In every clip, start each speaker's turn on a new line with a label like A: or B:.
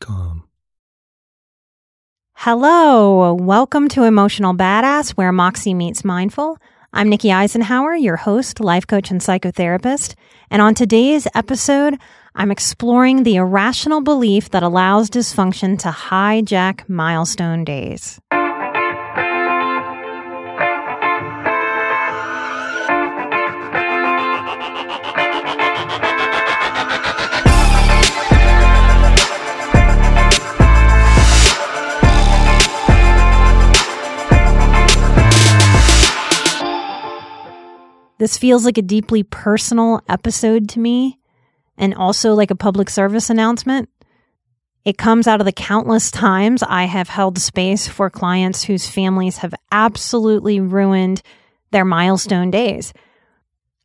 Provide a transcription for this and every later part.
A: com.
B: Hello, welcome to Emotional Badass, where Moxie meets Mindful. I'm Nikki Eisenhauer, your host, life coach, and psychotherapist. And on today's episode, I'm exploring the irrational belief that allows dysfunction to hijack milestone days. This feels like a deeply personal episode to me and also like a public service announcement. It comes out of the countless times I have held space for clients whose families have absolutely ruined their milestone days.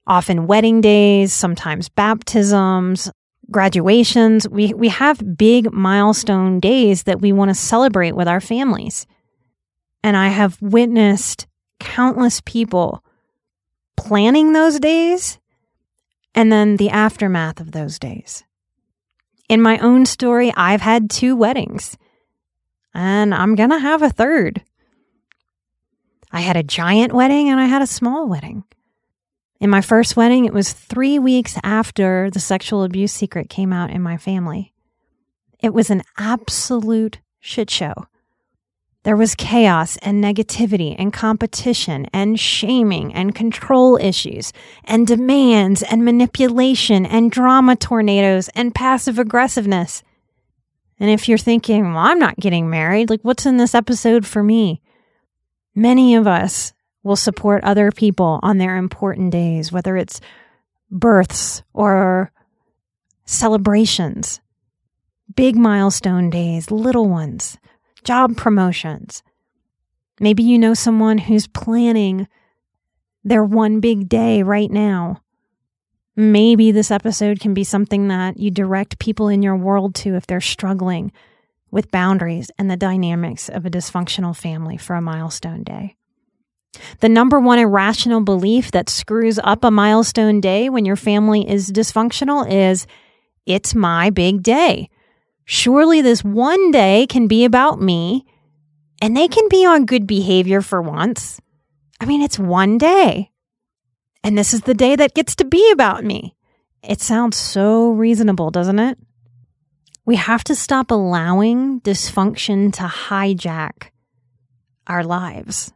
B: Often wedding days, sometimes baptisms, graduations. We, we have big milestone days that we want to celebrate with our families. And I have witnessed countless people planning those days and then the aftermath of those days. In my own story, I've had two weddings and I'm going to have a third. I had a giant wedding and I had a small wedding. In my first wedding, it was three weeks after the sexual abuse secret came out in my family. It was an absolute shit show. There was chaos and negativity and competition and shaming and control issues and demands and manipulation and drama tornadoes and passive aggressiveness. And if you're thinking, well, I'm not getting married, like what's in this episode for me? Many of us will support other people on their important days, whether it's births or celebrations, big milestone days, little ones job promotions. Maybe you know someone who's planning their one big day right now. Maybe this episode can be something that you direct people in your world to if they're struggling with boundaries and the dynamics of a dysfunctional family for a milestone day. The number one irrational belief that screws up a milestone day when your family is dysfunctional is it's my big day. Surely this one day can be about me and they can be on good behavior for once. I mean, it's one day. And this is the day that gets to be about me. It sounds so reasonable, doesn't it? We have to stop allowing dysfunction to hijack our lives.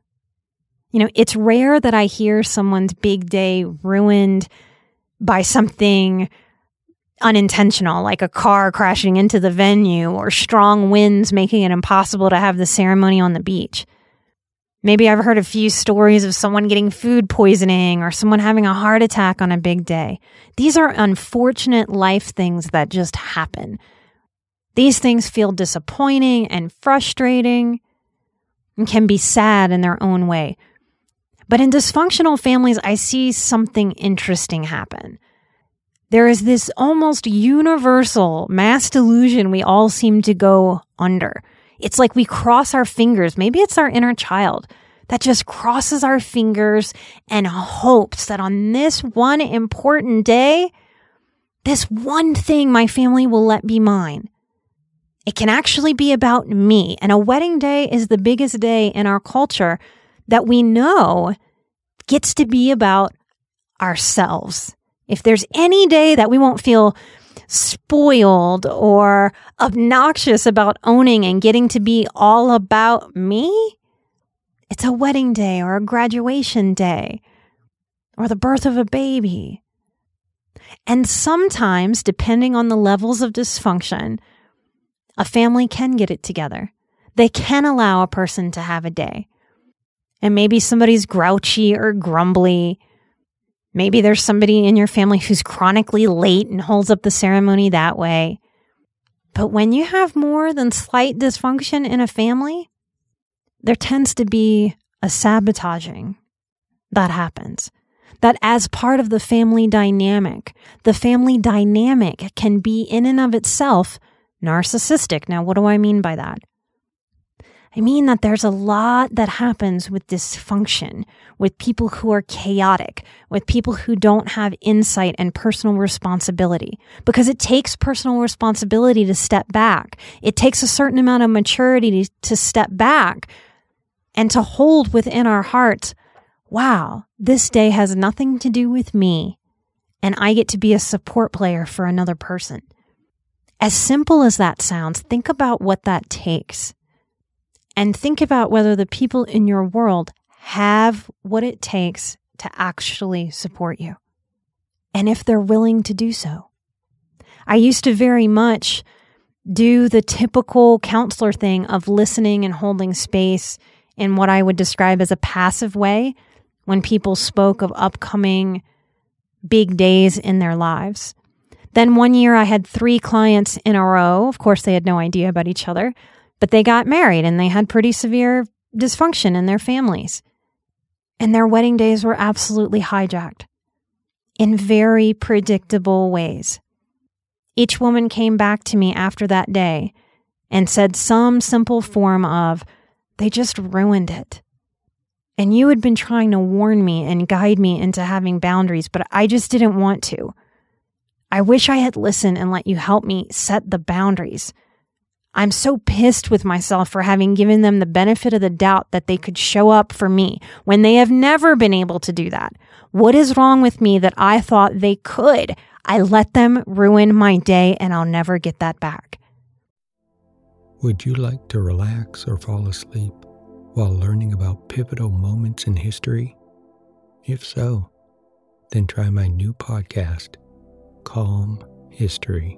B: You know, it's rare that I hear someone's big day ruined by something unintentional, like a car crashing into the venue or strong winds making it impossible to have the ceremony on the beach. Maybe I've heard a few stories of someone getting food poisoning or someone having a heart attack on a big day. These are unfortunate life things that just happen. These things feel disappointing and frustrating and can be sad in their own way. But in dysfunctional families, I see something interesting happen there is this almost universal mass delusion we all seem to go under. It's like we cross our fingers. Maybe it's our inner child that just crosses our fingers and hopes that on this one important day, this one thing my family will let be mine. It can actually be about me. And a wedding day is the biggest day in our culture that we know gets to be about ourselves. If there's any day that we won't feel spoiled or obnoxious about owning and getting to be all about me. It's a wedding day or a graduation day or the birth of a baby. And sometimes, depending on the levels of dysfunction, a family can get it together. They can allow a person to have a day. And maybe somebody's grouchy or grumbly. Maybe there's somebody in your family who's chronically late and holds up the ceremony that way. But when you have more than slight dysfunction in a family, there tends to be a sabotaging that happens. That as part of the family dynamic, the family dynamic can be in and of itself narcissistic. Now, what do I mean by that? I mean that there's a lot that happens with dysfunction, with people who are chaotic, with people who don't have insight and personal responsibility. Because it takes personal responsibility to step back. It takes a certain amount of maturity to, step back and to hold within our hearts, wow, this day has nothing to do with me, and I get to be a support player for another person. As simple as that sounds, think about what that takes and think about whether the people in your world have what it takes to actually support you and if they're willing to do so. I used to very much do the typical counselor thing of listening and holding space in what I would describe as a passive way when people spoke of upcoming big days in their lives. Then one year I had three clients in a row. Of course, they had no idea about each other but they got married and they had pretty severe dysfunction in their families. And their wedding days were absolutely hijacked in very predictable ways. Each woman came back to me after that day and said some simple form of, they just ruined it. And you had been trying to warn me and guide me into having boundaries, but I just didn't want to. I wish I had listened and let you help me set the boundaries. I'm so pissed with myself for having given them the benefit of the doubt that they could show up for me when they have never been able to do that. What is wrong with me that I thought they could? I let them ruin my day and I'll never get that back.
A: Would you like to relax or fall asleep while learning about pivotal moments in history? If so, then try my new podcast, Calm History.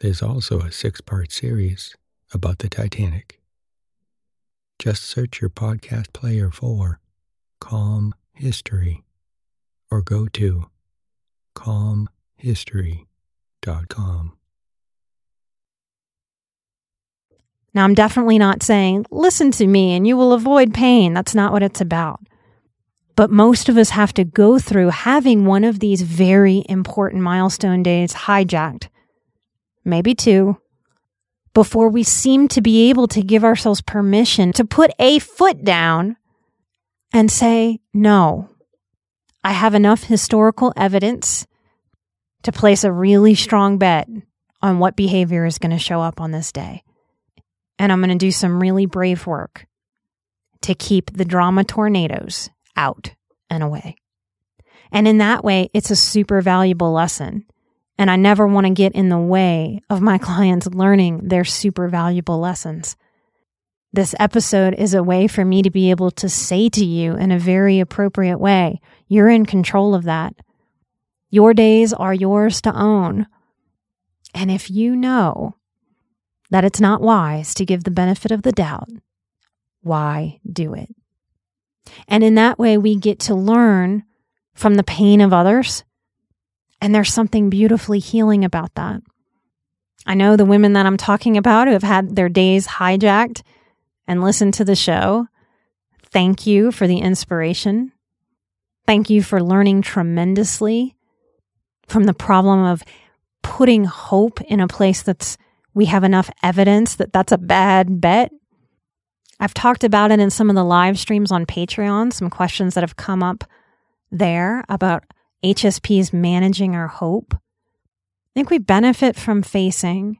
A: There's also a six part series about the Titanic. Just search your podcast player for Calm History or go to calmhistory.com.
B: Now, I'm definitely not saying, listen to me and you will avoid pain. That's not what it's about. But most of us have to go through having one of these very important milestone days hijacked maybe two, before we seem to be able to give ourselves permission to put a foot down and say, no, I have enough historical evidence to place a really strong bet on what behavior is going to show up on this day. And I'm going to do some really brave work to keep the drama tornadoes out and away. And in that way, it's a super valuable lesson and I never want to get in the way of my clients learning their super valuable lessons. This episode is a way for me to be able to say to you in a very appropriate way, you're in control of that. Your days are yours to own. And if you know that it's not wise to give the benefit of the doubt, why do it? And in that way, we get to learn from the pain of others and there's something beautifully healing about that. I know the women that I'm talking about who have had their days hijacked and listened to the show. Thank you for the inspiration. Thank you for learning tremendously from the problem of putting hope in a place that's we have enough evidence that that's a bad bet. I've talked about it in some of the live streams on Patreon, some questions that have come up there about HSPs managing our hope. I think we benefit from facing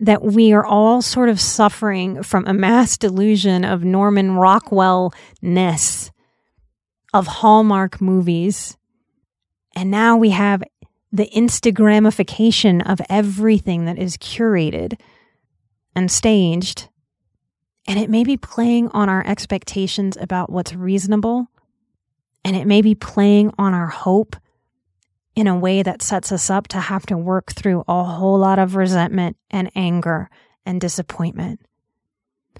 B: that we are all sort of suffering from a mass delusion of Norman Rockwell ness, of Hallmark movies. And now we have the Instagramification of everything that is curated and staged. And it may be playing on our expectations about what's reasonable. And it may be playing on our hope in a way that sets us up to have to work through a whole lot of resentment and anger and disappointment.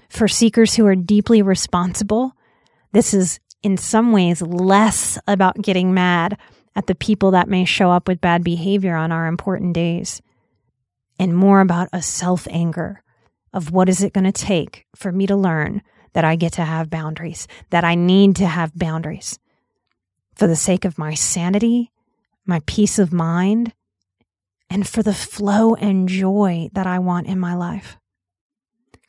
B: For seekers who are deeply responsible, this is in some ways less about getting mad at the people that may show up with bad behavior on our important days, and more about a self anger of what is it going to take for me to learn that I get to have boundaries, that I need to have boundaries for the sake of my sanity, my peace of mind, and for the flow and joy that I want in my life.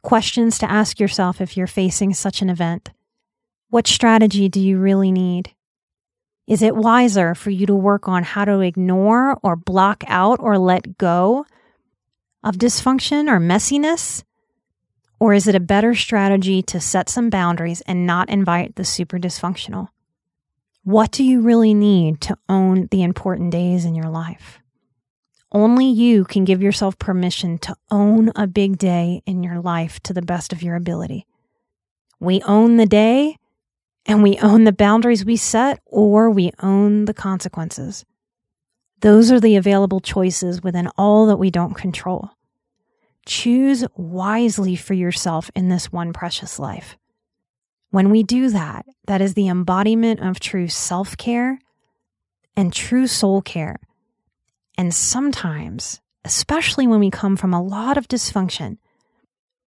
B: Questions to ask yourself if you're facing such an event. What strategy do you really need? Is it wiser for you to work on how to ignore or block out or let go of dysfunction or messiness? Or is it a better strategy to set some boundaries and not invite the super dysfunctional? What do you really need to own the important days in your life? Only you can give yourself permission to own a big day in your life to the best of your ability. We own the day and we own the boundaries we set or we own the consequences. Those are the available choices within all that we don't control. Choose wisely for yourself in this one precious life. When we do that, that is the embodiment of true self care and true soul care. And sometimes, especially when we come from a lot of dysfunction,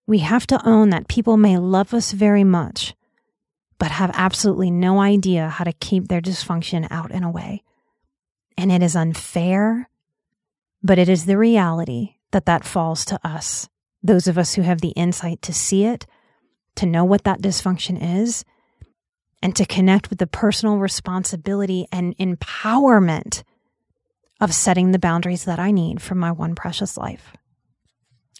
B: we have to own that people may love us very much, but have absolutely no idea how to keep their dysfunction out and away. And it is unfair, but it is the reality that that falls to us, those of us who have the insight to see it, to know what that dysfunction is, and to connect with the personal responsibility and empowerment of setting the boundaries that I need for my one precious life.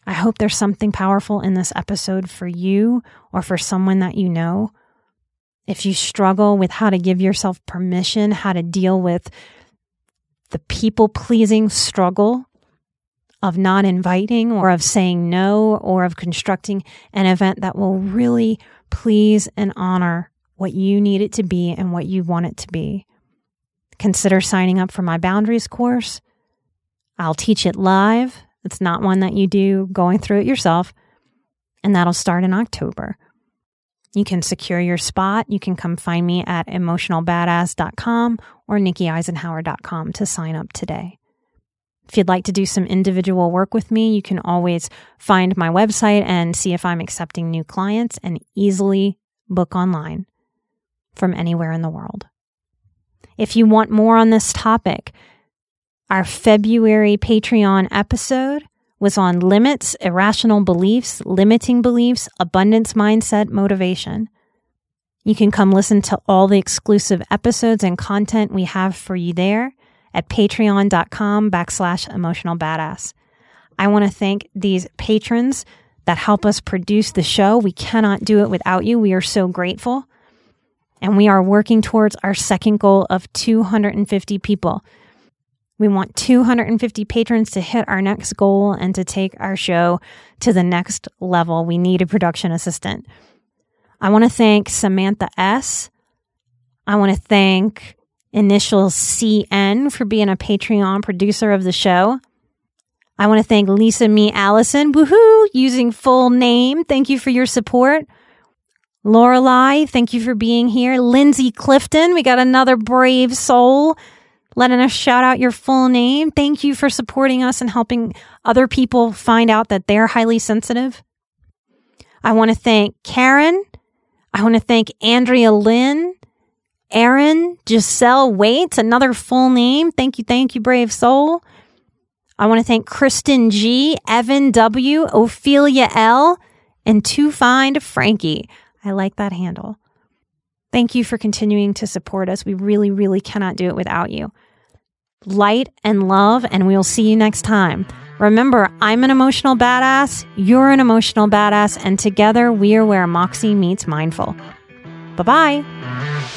B: I hope there's something powerful in this episode for you or for someone that you know if you struggle with how to give yourself permission, how to deal with the people pleasing struggle of not inviting or of saying no or of constructing an event that will really please and honor what you need it to be and what you want it to be. Consider signing up for my boundaries course. I'll teach it live. It's not one that you do going through it yourself. And that'll start in October. You can secure your spot. You can come find me at emotionalbadass.com or nikkieisenhauer.com to sign up today. If you'd like to do some individual work with me, you can always find my website and see if I'm accepting new clients and easily book online from anywhere in the world. If you want more on this topic, our February Patreon episode was on limits, irrational beliefs, limiting beliefs, abundance mindset, motivation. You can come listen to all the exclusive episodes and content we have for you there at patreon.com backslash emotional badass. I want to thank these patrons that help us produce the show. We cannot do it without you. We are so grateful. And we are working towards our second goal of 250 people. We want 250 patrons to hit our next goal and to take our show to the next level. We need a production assistant. I want to thank Samantha S. I want to thank Initial CN for being a Patreon producer of the show. I want to thank Lisa Me Allison, woohoo, using full name. Thank you for your support. Lorelei, thank you for being here. Lindsay Clifton, we got another brave soul letting us shout out your full name. Thank you for supporting us and helping other people find out that they're highly sensitive. I want to thank Karen. I want to thank Andrea Lynn, Aaron, Giselle Waits, another full name. Thank you, thank you, brave soul. I want to thank Kristen G, Evan W, Ophelia L, and To Find Frankie. I like that handle. Thank you for continuing to support us. We really, really cannot do it without you. Light and love, and we'll see you next time. Remember, I'm an emotional badass, you're an emotional badass, and together we are where Moxie meets mindful. Bye bye.